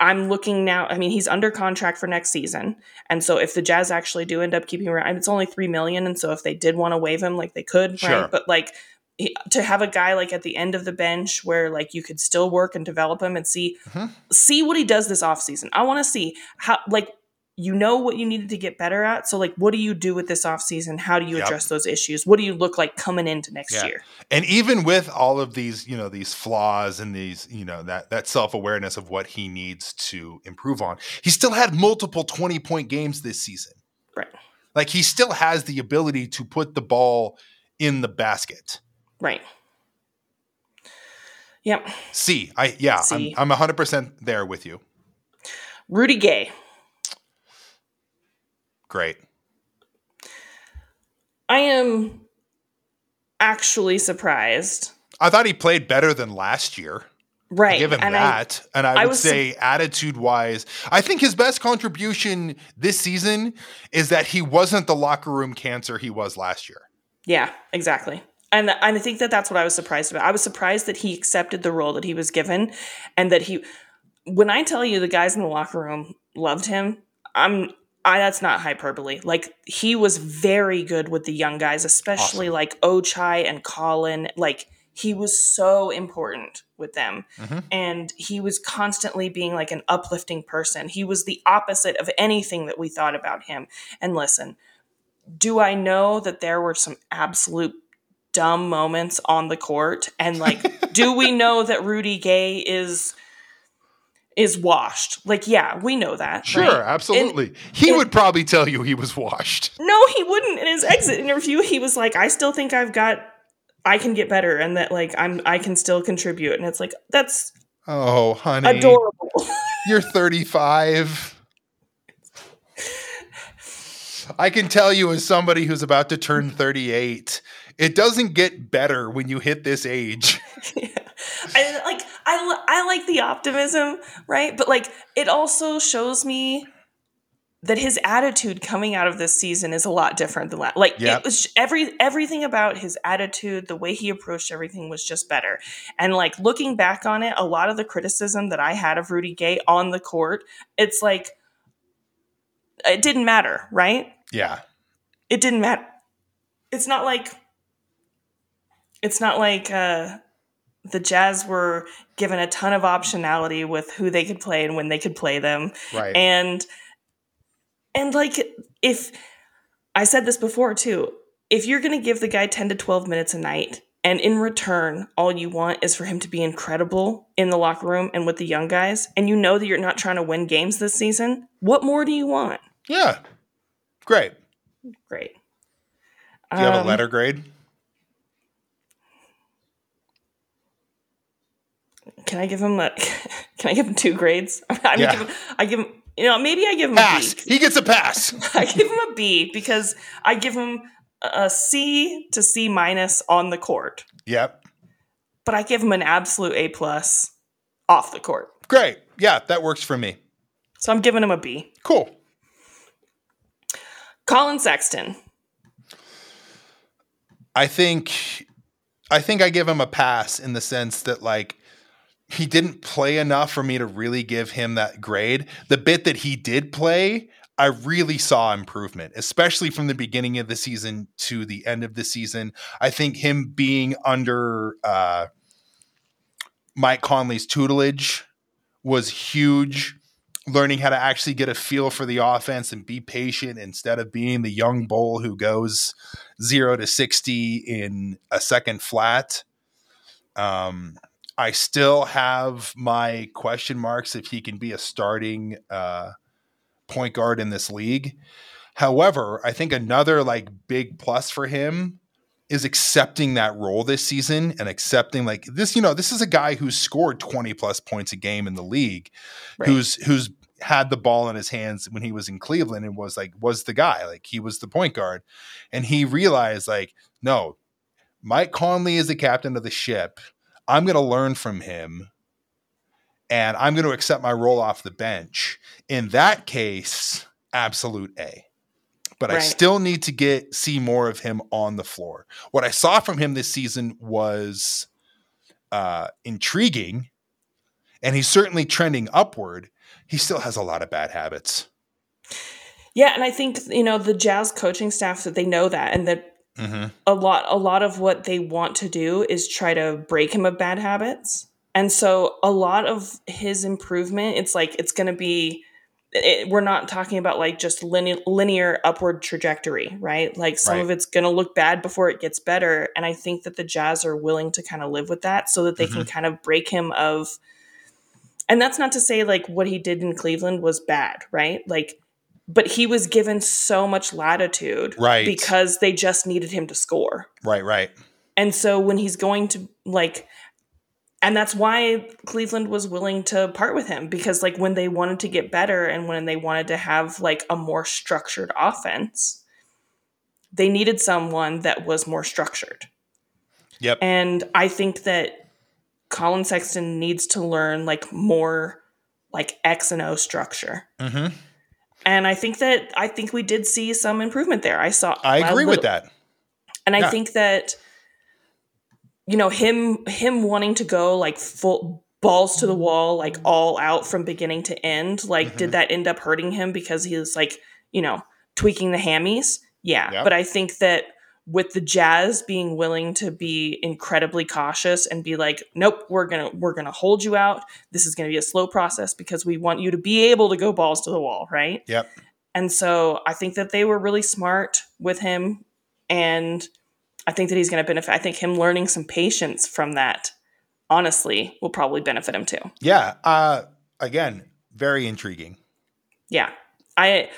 I'm looking now. I mean, he's under contract for next season, and so if the Jazz actually do end up keeping him around, it's only three million, and so if they did want to waive him, like they could, Sure. right? But like he- to have a guy like at the end of the bench where like you could still work and develop him and see Mhm. see what he does this offseason. I want to see how like you know what you needed to get better at. So like what do you do with this offseason? How do you Yep. address those issues? What do you look like coming into next Yeah. year? And even with all of these, you know, these flaws and these, you know, that that self-awareness of what he needs to improve on, he still had multiple 20-point games this season. Right. Like he still has the ability to put the ball in the basket. Right. Yep. C. I yeah, C. I'm I'm 100% there with you. Rudy Gay. Great. I am actually surprised. I thought he played better than last year. Right. I give him and I- that. and I I would say attitude wise, I think his best contribution this season is that he wasn't the locker room cancer he was last year. Yeah, exactly. And, and I think that that's what I was surprised about. I was surprised that he accepted the role that he was given and that he when I tell you the guys in the locker room loved him, I'm I that's not hyperbole. Like he was very good with the young guys, especially awesome. like Ochai and Collin. Like he was so important with them. Mm-hmm. And he was constantly being like an uplifting person. He was the opposite of anything that we thought about him. And listen, do I know that there were some absolute dumb moments on the court? And like, do we (laughs) know that Rudy Gay is is washed. Like, yeah, we know that. Sure, right? absolutely. And, he and, would probably tell you he was washed. No, he wouldn't. In his exit interview, he was like, I still think I've got I can get better and that like I'm I can still contribute. And it's like that's Oh, honey. Adorable. (laughs) You're 35. I can tell you as somebody who's about to turn 38, it doesn't get better when you hit this age. (laughs) yeah. I like I I like the optimism, right? But like it also shows me that his attitude coming out of this season is a lot different than that. Like yep. it was every everything about his attitude, the way he approached everything was just better. And like looking back on it, a lot of the criticism that I had of Rudy Gay on the court, it's like it didn't matter, right? Yeah. It didn't matter. It's not like it's not like uh the Jazz were given a ton of optionality with who they could play and when they could play them. Right. And and like, if I said this before too, if you're going to give the guy 10 to 12 minutes a night, and in return, all you want is for him to be incredible in the locker room and with the young guys, and you know that you're not trying to win games this season, what more do you want? Yeah. Great. Great. Do you have um, a letter grade? Can I give him a? (laughs) Can I give him two grades? (laughs) I yeah. give him, I give him you know, maybe I give him pass. a B. He gets a pass. (laughs) I give him a B because I give him a C to C minus on the court. Yep. But I give him an absolute A plus off the court. Great. Yeah, that works for me. So I'm giving him a B. Cool. Collin Sexton. I think I think I give him a pass in the sense that like he didn't play enough for me to really give him that grade. The bit that he did play, I really saw improvement, especially from the beginning of the season to the end of the season. I think him being under uh, Mike Conley's tutelage was huge. Learning how to actually get a feel for the offense and be patient instead of being the young bull who goes zero to 60 in a second flat. Um, I still have my question marks if he can be a starting uh, point guard in this league. However, I think another like big plus for him is accepting that role this season and accepting like this. You know, this is a guy who's scored twenty plus points a game in the league, right. who's who's had the ball in his hands when he was in Cleveland and was like was the guy like he was the point guard, and he realized like no, Mike Conley is the captain of the ship I'm going to learn from him and I'm going to accept my role off the bench. In that case, absolute A. But right. I still need to get see more of him on the floor. What I saw from him this season was uh, intriguing, and he's certainly trending upward. He still has a lot of bad habits. Yeah, and I think you know the Jazz coaching staff that they know that, and that Mm-hmm. A lot a lot of what they want to do is try to break him of bad habits. And so a lot of his improvement, it's like it's going to be it, we're not talking about like just linear, linear upward trajectory, right? Like some right. of it's going to look bad before it gets better, and I think that the Jazz are willing to kind of live with that so that they mm-hmm. can kind of break him of and that's not to say like what he did in Cleveland was bad, right? Like but he was given so much latitude right. because they just needed him to score. Right right. And so when he's going to like and that's why cleveland was willing to part with him because like when they wanted to get better and when they wanted to have like a more structured offense they needed someone that was more structured. Yep. And i think that collin sexton needs to learn like more like x and o structure. Mm-hmm and I think that I think we did see some improvement there. I saw. I agree with that. And I Yeah. think that you know him him wanting to go like full balls to the wall like all out from beginning to end like Mhm. did that end up hurting him because he was like you know tweaking the hammies yeah Yep. but i think that with the jazz being willing to be incredibly cautious and be like nope we're gonna we're gonna hold you out this is gonna be a slow process because we want you to be able to go balls to the wall right Yep. and so I think that they were really smart with him. And I think that he's going to benefit. I think him learning some patience from that, honestly, will probably benefit him too. Yeah. Uh, again, very intriguing. Yeah. I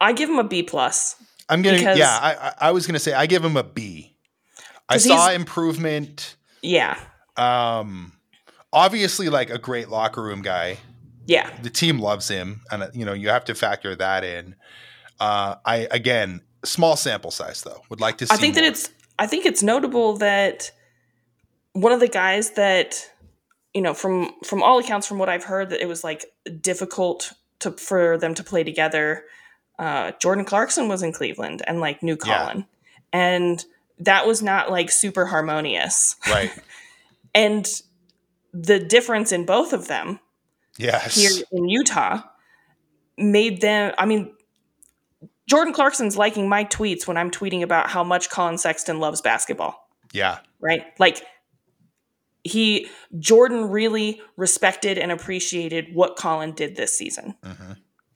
I give him a B plus. I'm gonna. Because- yeah. I, I was gonna say I give him a B. I saw improvement. Yeah. Um, obviously, like a great locker room guy. Yeah. The team loves him, and you know you have to factor that in. Uh, I again, small sample size though. Would like to. see I think that it's I think it's notable that one of the guys that you know from from all accounts from what I've heard that it was like difficult to for them to play together. Uh, Jordan Clarkson was in Cleveland and like knew Yeah. Collin, and that was not like super harmonious. right. (laughs) And the difference in both of them Yes. here in Utah made them. I mean, Jordan Clarkson's liking my tweets when I'm tweeting about how much Collin Sexton loves basketball yeah. right? Like he Jordan really respected and appreciated what Collin did this season.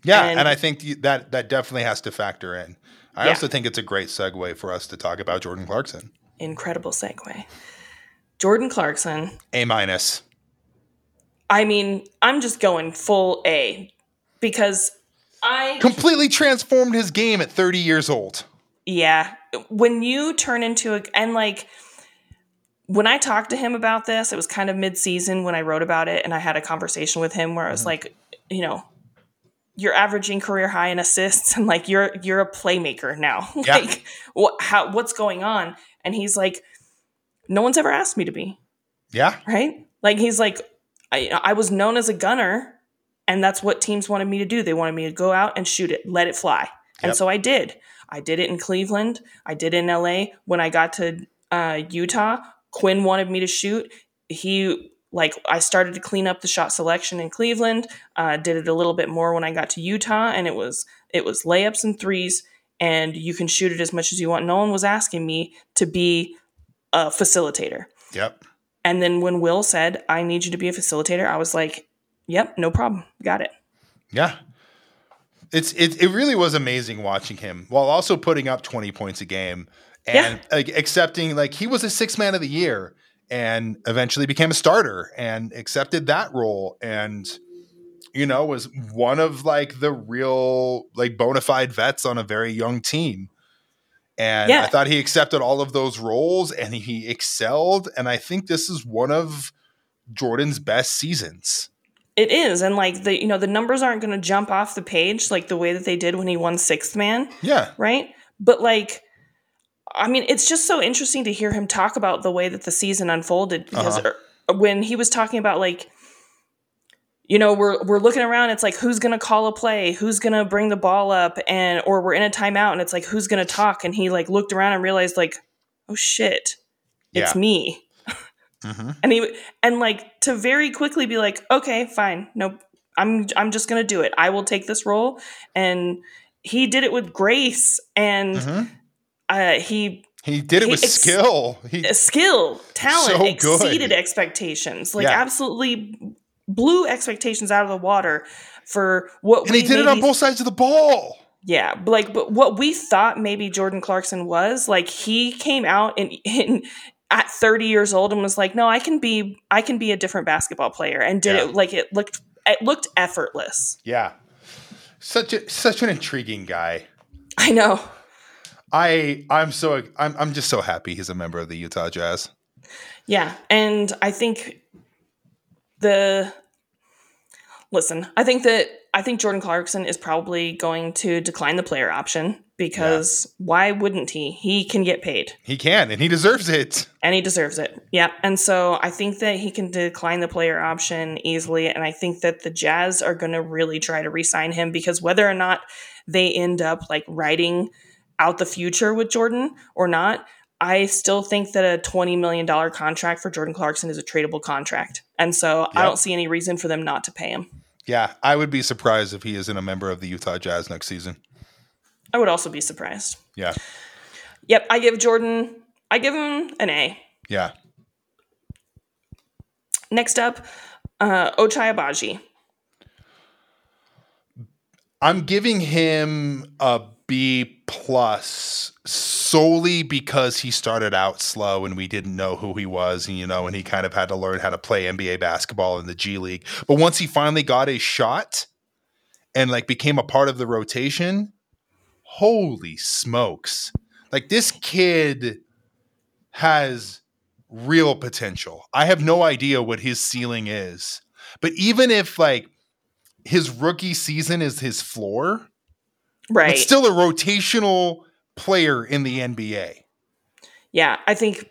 Yeah, and, And- I think that that definitely has to factor in. I Yeah. also think it's a great segue for us to talk about Jordan Clarkson. Incredible segue. Jordan Clarkson. A minus. I mean, I'm just going full A because I Completely transformed his game at 30 years old. yeah, when you turn into a and like when I talked to him about this, it was kind of mid-season when I wrote about it and I had a conversation with him where I was mm-hmm. like, you know, you're averaging career high in assists and like you're you're a playmaker now. (laughs) Yeah. like what how what's going on? And he's like no one's ever asked me to be, Yeah. right? Like he's like I I was known as a gunner and that's what teams wanted me to do. They wanted me to go out and shoot it, let it fly. And so I did. I did it in Cleveland. I did it in LA. When I got to uh, Utah, Quin wanted me to shoot. He like I started to clean up the shot selection in Cleveland. Uh, did it a little bit more when I got to Utah, and it was it was layups and threes, and you can shoot it as much as you want. No one was asking me to be a facilitator. Yep. And then when Will said, "I need you to be a facilitator," I was like, "Yep, no problem, got it." Yeah. It's it, it really was amazing watching him while also putting up 20 points a game and like accepting like he was a six man of the year and eventually became a starter and accepted that role and you know was one of like the real like bona fide vets on a very young team. And Yeah. i thought he accepted all of those roles and he excelled. And i think this is one of jordan's best seasons. It is, and like the you know the numbers aren't going to jump off the page like the way that they did when he won sixth man, yeah. Right? But like, I mean, it's just so interesting to hear him talk about the way that the season unfolded because Uh-huh. er, when he was talking about like, you know, we're we're looking around, it's like who's going to call a play, who's going to bring the ball up, and or we're in a timeout, and it's like who's going to talk, and he like looked around and realized like, oh shit, it's Yeah. me. hmm (laughs) and he and like to very quickly be like okay fine no i'm i'm just gonna do it. I will take this role. And he did it with grace and hmm uh he He did it with ex- skill. He, skill talent So good. exceeded expectations like Yeah. absolutely blew expectations out of the water for what and we he did it on both sides of the ball. yeah but like but what we thought maybe jordan clarkson was like he came out in, in (laughs) at 30 years old and was like no i can be i can be a different basketball player and did Yeah. it like it looked it looked effortless Yeah, such a such an intriguing guy. i know I I'm so I'm I'm just so happy he's a member of the Utah Jazz. yeah and i think the listen i think that i think jordan clarkson is probably going to decline the player option because why wouldn't he he can get paid He can and he deserves it. and he deserves it. Yeah. And so I think that he can decline the player option easily. And I think that the Jazz are going to really try to re sign him because whether or not they end up like writing out the future with Jordan or not, I still think that a $20 million contract for Jordan Clarkson is a tradable contract. And so I don't see any reason for them not to pay him. Yeah, I would be surprised if he isn't a member of the Utah Jazz next season. I would also be surprised. Yeah, Yep, I give Jordan, I give him an A. yeah. Next up, uh, Ochai Agbaji. I'm giving him a B plus solely because he started out slow and we didn't know who he was, and you know, and he kind of had to learn how to play NBA basketball in the G League. But once he finally got a shot and like became a part of the rotation, holy smokes. Like this kid has real potential. I have no idea what his ceiling is. But even if like his rookie season is his floor, Right. it's still a rotational player in the NBA. Yeah, I think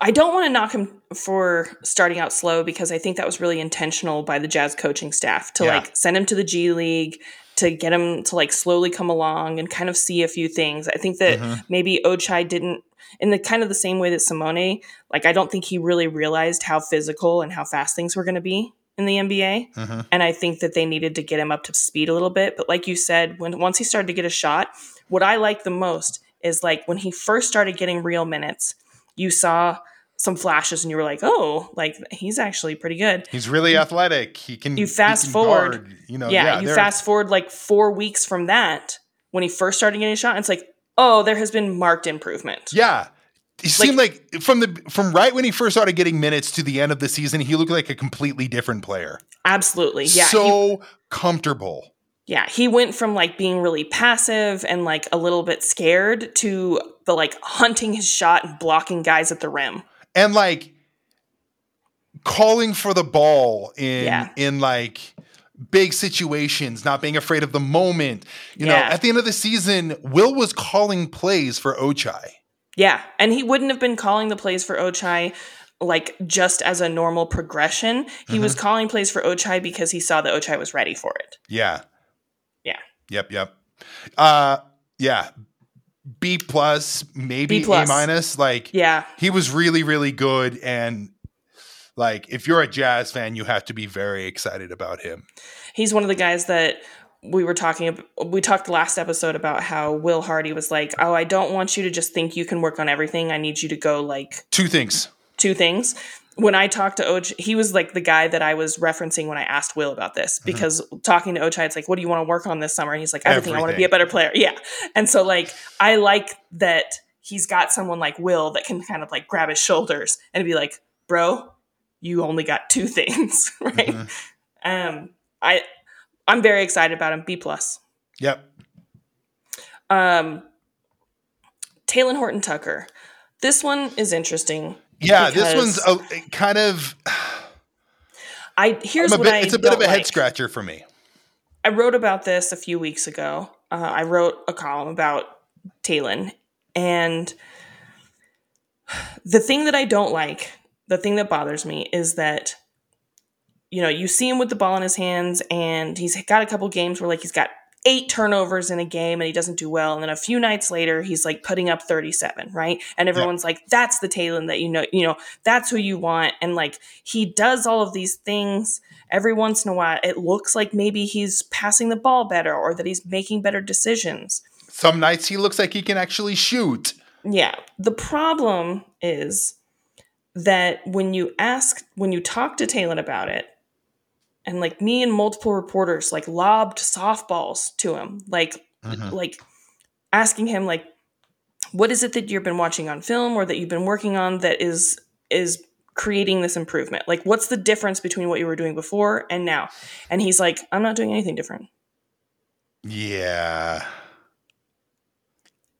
I don't want to knock him for starting out slow because I think that was really intentional by the Jazz coaching staff to Yeah. like send him to the G League to get him to like slowly come along and kind of see a few things. I think that Mhm. maybe Ochai didn't in the kind of the same way that Simone, like I don't think he really realized how physical and how fast things were going to be in the NBA. Mhm. And I think that they needed to get him up to speed a little bit. But like you said, when once he started to get a shot, what I like the most is like when he first started getting real minutes, you saw some flashes and you were like, oh, like he's actually pretty good. He's really athletic. He can You fast can forward. guard, you know, yeah, yeah, you fast forward like four weeks from that when he first started getting a shot, and it's like, oh, there has been marked improvement. Yeah. He seemed like from the from right when he first started getting minutes to the end of the season, he looked like a completely different player. Absolutely. Yeah. he- So comfortable. yeah. He went from like being really passive and like a little bit scared to the like hunting his shot and blocking guys at the rim. And like calling for the ball in Yeah. in like big situations, not being afraid of the moment. You know, at the end of the season, Will was calling plays for Ochai. Yeah, and he wouldn't have been calling the plays for Ochai like just as a normal progression. He was Mm-hmm. calling plays for Ochai because he saw that Ochai was ready for it. Yeah. Yeah. Yep. Yep. Uh, yeah. B plus, maybe B plus. A minus. Like, Yeah, he was really, really good. And like, if you're a Jazz fan, you have to be very excited about him. he's one of the guys that we were talking. We talked last episode about how Will Hardy was like, "Oh, I don't want you to just think you can work on everything. I need you to go like Two things. two things." When I talked to Oj, he was like the guy that I was referencing when I asked Will about this Mm-hmm. because talking to Ochai, it's like, what do you want to work on this summer? And he's like, everything. I want to be a better player. Yeah. And so like, I like that he's got someone like Will that can kind of like grab his shoulders and be like, bro, you only got two (laughs) things, right? Mhm. Um, I, I'm very excited about him. B plus. Yep. Um, Talen Horton Tucker. This one is interesting. Yeah. This one's a, kind of, I here's a what bit, I it's a bit of a head scratcher for me. I wrote about this a few weeks ago. Uh, I wrote a column about Talen, and the thing that I don't like, the thing that bothers me, is that you know you see him with the ball in his hands, and he's got a couple games where like he's got eight turnovers in a game and he doesn't do well, and then a few nights later he's like putting up thirty seven, right? And everyone's like, "That's the Talen that you know, you know, that's who you want," and like he does all of these things every once in a while it looks like maybe he's passing the ball better or that he's making better decisions. Some nights he looks like he can actually shoot. Yeah. The problem is that when you ask when you talk to Talen about it, and like me and multiple reporters like lobbed softballs to him, like Mhm. like asking him like what is it that you've been watching on film or that you've been working on that is is creating this improvement like what's the difference between what you were doing before and now and he's like i'm not doing anything different Yeah.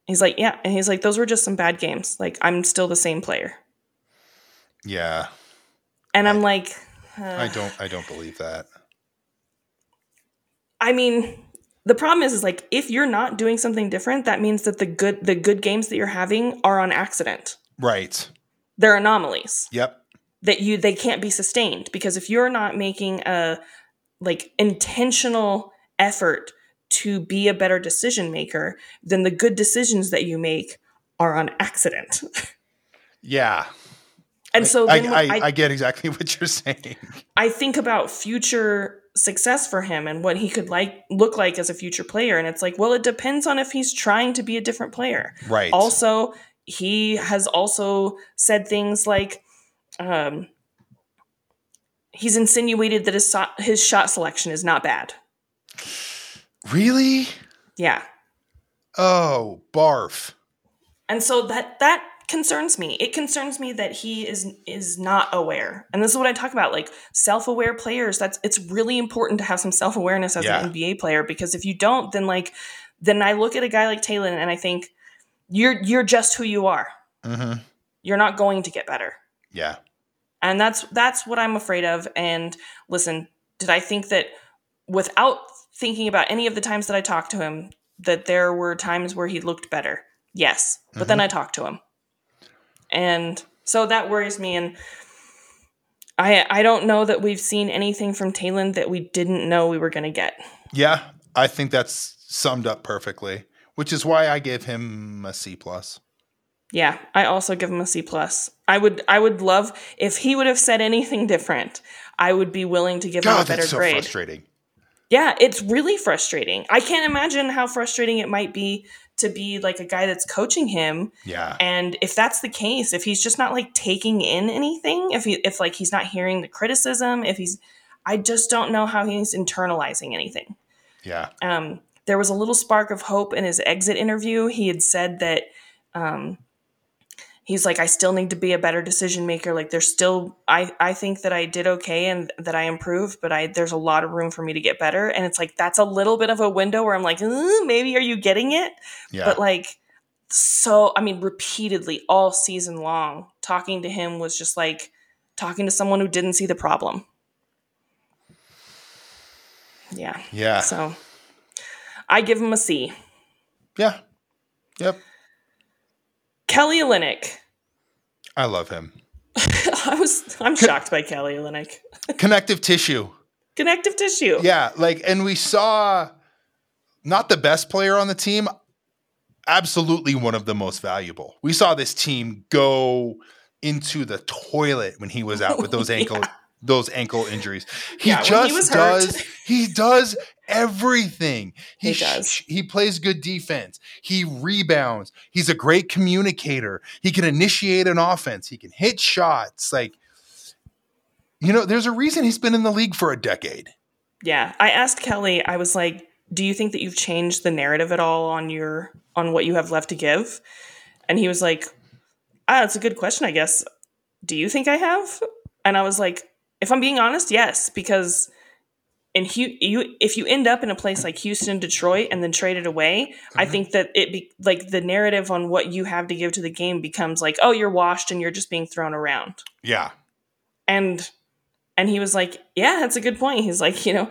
he's like yeah and he's like those were just some bad games like i'm still the same player Yeah. and i'm like I (sighs) don't I don't believe that. I mean, the problem is, is like if you're not doing something different, that means that the good the good games that you're having are on accident. Right. They're anomalies Yep. that you they can't be sustained because if you're not making a like intentional effort to be a better decision maker, then the good decisions that you make are on accident. (laughs) Yeah. And so I, I, I, I get exactly (laughs) what you're saying. I think about future success for him and what he could like look like as a future player and it's like well it depends on if he's trying to be a different player Right. also he has also said things like um he's insinuated that his so- his shot selection is not bad really? yeah Oh, barf. and so that that concerns me. It concerns me that he is is not aware. And this is what i talk about like self-aware players that's it's really important to have some self-awareness as Yeah. an nba player because if you don't then like then i look at a guy like taylor and i think you're you're just who you are. Hmm you're not going to get better. Yeah. and that's that's what i'm afraid of. And listen did i think that without thinking about any of the times that i talked to him that there were times where he looked better? Yes. But then i talked to him and so that worries me and i i don't know that we've seen anything from Talen that we didn't know we were going to get Yeah. I think that's summed up perfectly, which is why I give him a C plus. yeah i also give him a c plus i would i would love if he would have said anything different i would be willing to give him a better that's so grade frustrating. Yeah, it's really frustrating. I can't imagine how frustrating it might be to be like a guy that's coaching him. Yeah. And if that's the case, if he's just not like taking in anything, if he if like he's not hearing the criticism, if he's I just don't know how he's internalizing anything. Yeah. Um, there was a little spark of hope in his exit interview. He had said that um, he's like, I still need to be a better decision maker. Like, there's still, I, I think that I did okay and that I improved, but I there's a lot of room for me to get better. And it's like that's a little bit of a window where I'm like, "Uh, maybe are you getting it? Yeah. But like, so I mean, repeatedly all season long, talking to him was just like talking to someone who didn't see the problem. Yeah. yeah. So I give him a C. Yeah. Yep. Kelly Olynyk. I love him. (laughs) I was I'm shocked by Kelly Olynyk. (laughs) Connective tissue. Connective tissue. Yeah, like, and we saw not the best player on the team, absolutely one of the most valuable. We saw this team go into the toilet when he was out with those (laughs) ankle Yeah. those ankle injuries. He Yeah, just he does he does everything. He sh- does. he plays good defense. He rebounds. He's a great communicator. He can initiate an offense. He can hit shots. Like you know, there's a reason he's been in the league for a decade. Yeah. I asked Kelly, I was like, do you think that you've changed the narrative at all on your on what you have left to give? And he was like, ah, that's a good question, I guess. Do you think I have? And I was like, if I'm being honest, yes, because in Hu- you if you end up in a place like Houston, Detroit, and then trade it away, I Mhm. think that it be like the narrative on what you have to give to the game becomes like, oh, you're washed and you're just being thrown around. Yeah. and and he was like yeah that's a good point he's like you know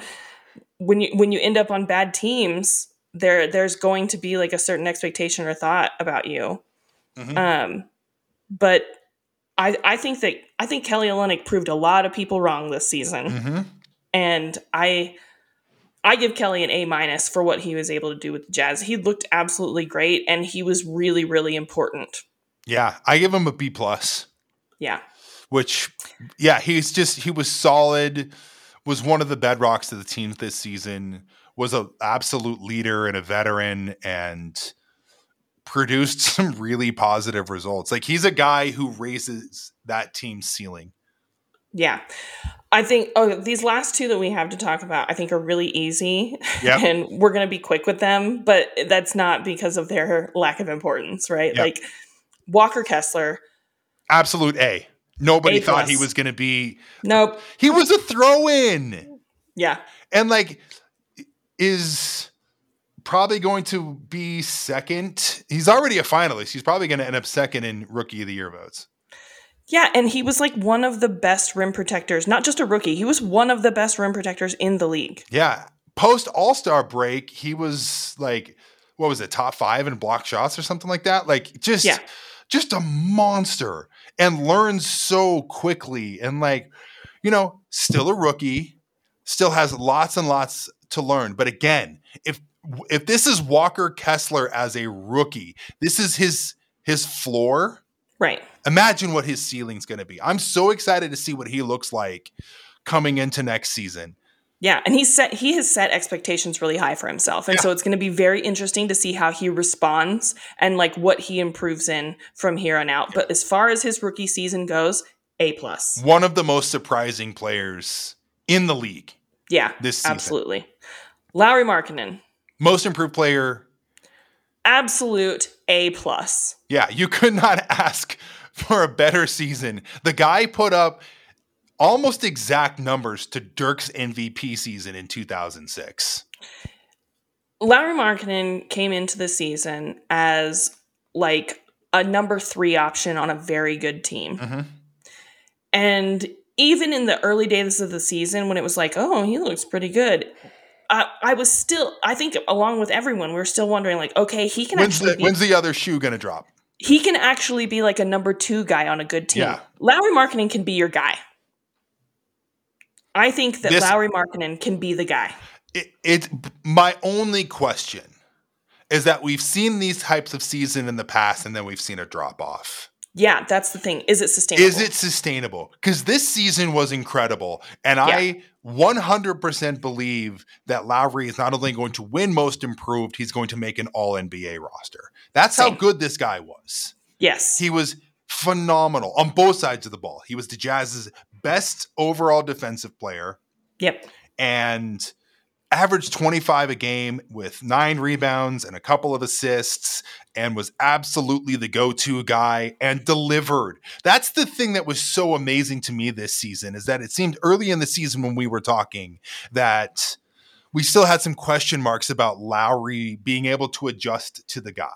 when you when you end up on bad teams there there's going to be like a certain expectation or thought about you Mhm. um but i i think that i think kelly Olynyk proved a lot of people wrong this season hmm and i i give kelly an a minus for what he was able to do with the jazz he looked absolutely great and he was really really important Yeah, I give him a B plus, yeah which yeah, he's just he was solid, was one of the bedrocks of the team this season, was an absolute leader and a veteran and produced (laughs) some really positive results. Like he's a guy who raises that team's ceiling. Yeah. I think oh these last two that we have to talk about I think are really easy Yep. (laughs) and we're going to be quick with them but that's not because of their lack of importance, right? Yep. Like Walker Kessler, Absolute A. Nobody A thought he was going to be nope. he was a throw in. Yeah. and like is probably going to be second. He's already a finalist. He's probably going to end up second in rookie of the year votes. Yeah, and he was like one of the best rim protectors, not just a rookie. He was one of the best rim protectors in the league. Yeah. Post All Star break, he was like, what was it, top five in block shots or something like that? Like just, Yeah. just a monster and learns so quickly and like, you know, still a rookie, still has lots and lots to learn. But again, if if this is Walker Kessler as a rookie, this is his his floor. Right. Imagine what his ceiling's going to be. I'm so excited to see what he looks like coming into next season. Yeah, and he's set he has set expectations really high for himself. And Yeah. so it's going to be very interesting to see how he responds and like what he improves in from here on out. But as far as his rookie season goes, A plus. One of the most surprising players in the league. Yeah. This season. absolutely. Lauri Markkanen, Most improved player. absolute A plus. Yeah, you could not (laughs) ask for a better season. The guy put up almost exact numbers to Dirk's MVP season in 2006. Lauri Markkanen came into the season as like a number three option on a very good team. Mhm. And even in the early days of the season, when it was like, oh, he looks pretty good, I, I was still, I think, along with everyone, we were still wondering, like, okay, he can When's actually the, when's the other shoe going to drop? He can actually be like a number two guy on a good team. Yeah. Lauri Markkanen can be your guy. I think that This- Lauri Markkanen can be the guy. It, it my only question is that we've seen these types of season in the past and then we've seen a drop off. Yeah, that's the thing. Is it sustainable? Is it sustainable? Because this season was incredible. And I 100% believe that Lauri is not only going to win most improved, he's going to make an all NBA roster. That's how good this guy was. Yes. He was phenomenal on both sides of the ball. He was the Jazz's best overall defensive player yep. and averaged 25 a game with nine rebounds and a couple of assists and was absolutely the go-to guy and delivered. That's the thing that was so amazing to me this season is that it seemed early in the season when we were talking that we still had some question marks about Lauri being able to adjust to the guy.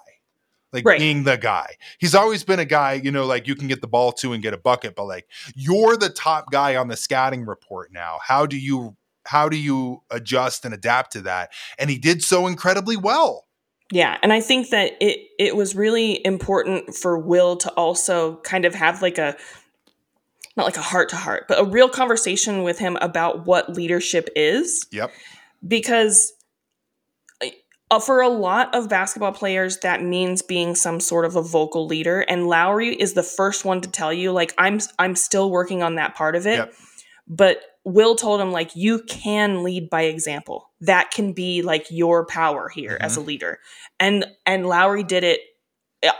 Like Right. being the guy. He's always been a guy, you know, like you can get the ball to and get a bucket, but like you're the top guy on the scouting report now. How do you how do you adjust and adapt to that? And he did so incredibly well. Yeah, and I think that it it was really important for Will to also kind of have like a not like a heart to heart, but a real conversation with him about what leadership is Yep. because uh, for a lot of basketball players that means being some sort of a vocal leader and Lauri is the first one to tell you like I'm I'm still working on that part of it. Yep. But Will told him like you can lead by example. That can be like your power here as a leader. And and Lauri did it uh,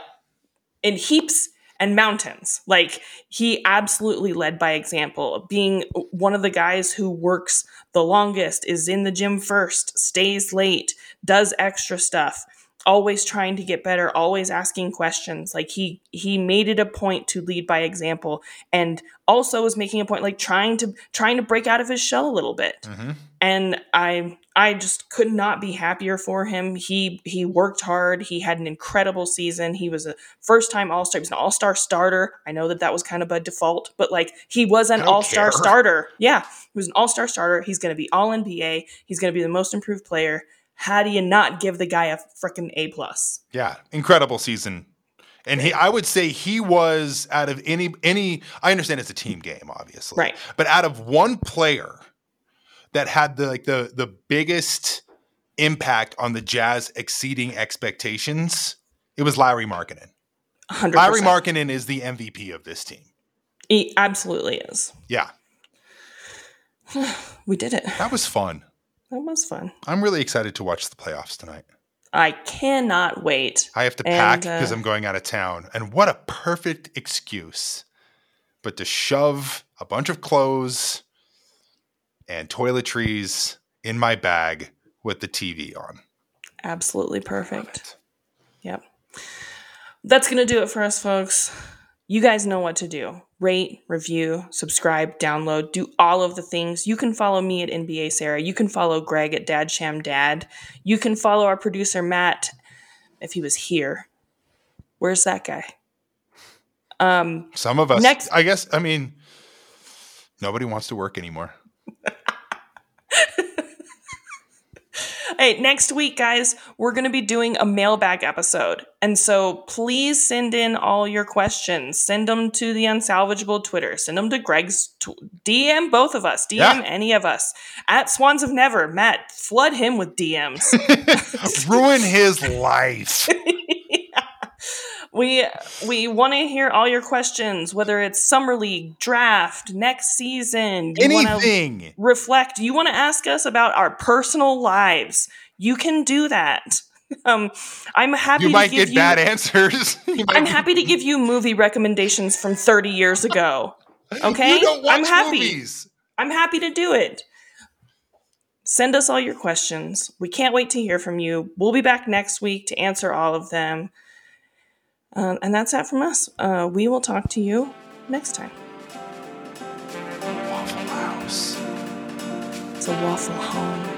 in heaps and mountains. Like he absolutely led by example, being one of the guys who works the longest, is in the gym first, stays late, does extra stuff, always trying to get better, always asking questions. Like he he made it a point to lead by example and also was making a point like trying to trying to break out of his shell a little bit hmm and I I just could not be happier for him. He he worked hard. He had an incredible season. He was a first time All Star. He was an All Star starter. I know that that was kind of a default, but like he was an All Star (laughs) starter. Yeah, he was an All Star starter. He's going to be All NBA. He's going to be the most improved player. How do you not give the guy a freaking A plus? Yeah, incredible season. And he I would say he was out of any any I understand it's a team game obviously. Right. But out of one player that had the like the the biggest impact on the Jazz exceeding expectations, it was Larry Markkanen. Hundred Larry percent. Markkanen is the MVP of this team. He absolutely is. Yeah, (sighs) We did it. that was fun. That was fun. I'm really excited to watch the playoffs tonight. I cannot wait. I have to pack uh, because I'm going out of town. And what a perfect excuse but to shove a bunch of clothes and toiletries in my bag with the TV on. Absolutely perfect. Yep. That's going to do it for us, folks. You guys know what to do. Rate, review, subscribe, download, do all of the things. You can follow me at NBA Sarah. You can follow Greg at Dad Sham Dad. You can follow our producer Matt if he was here. Where's that guy? Um, Some of us, Next- I guess, I mean, nobody wants to work anymore. Hey, next week, guys, we're going to be doing a mailbag episode. And so please send in all your questions. Send them to the Unsalvageable Twitter. Send them to Greg's tw- DM, both of us. DM Yeah. any of us. At Swans of Never. Matt, flood him with DMs. (laughs) Ruin his life. We we want to hear all your questions, whether it's summer league, draft, next season. You Anything. reflect. You want to ask us about our personal lives. You can do that. (laughs) Um, I'm happy You to might give get you. bad answers. (laughs) I'm happy to give you movie recommendations from 30 years ago. (laughs) Okay, You don't watch I'm happy. movies. I'm happy to do it. Send us all your questions. We can't wait to hear from you. We'll be back next week to answer all of them. Um, and that's that from us. Uh, we will talk to you next time. Waffle House. It's a waffle home.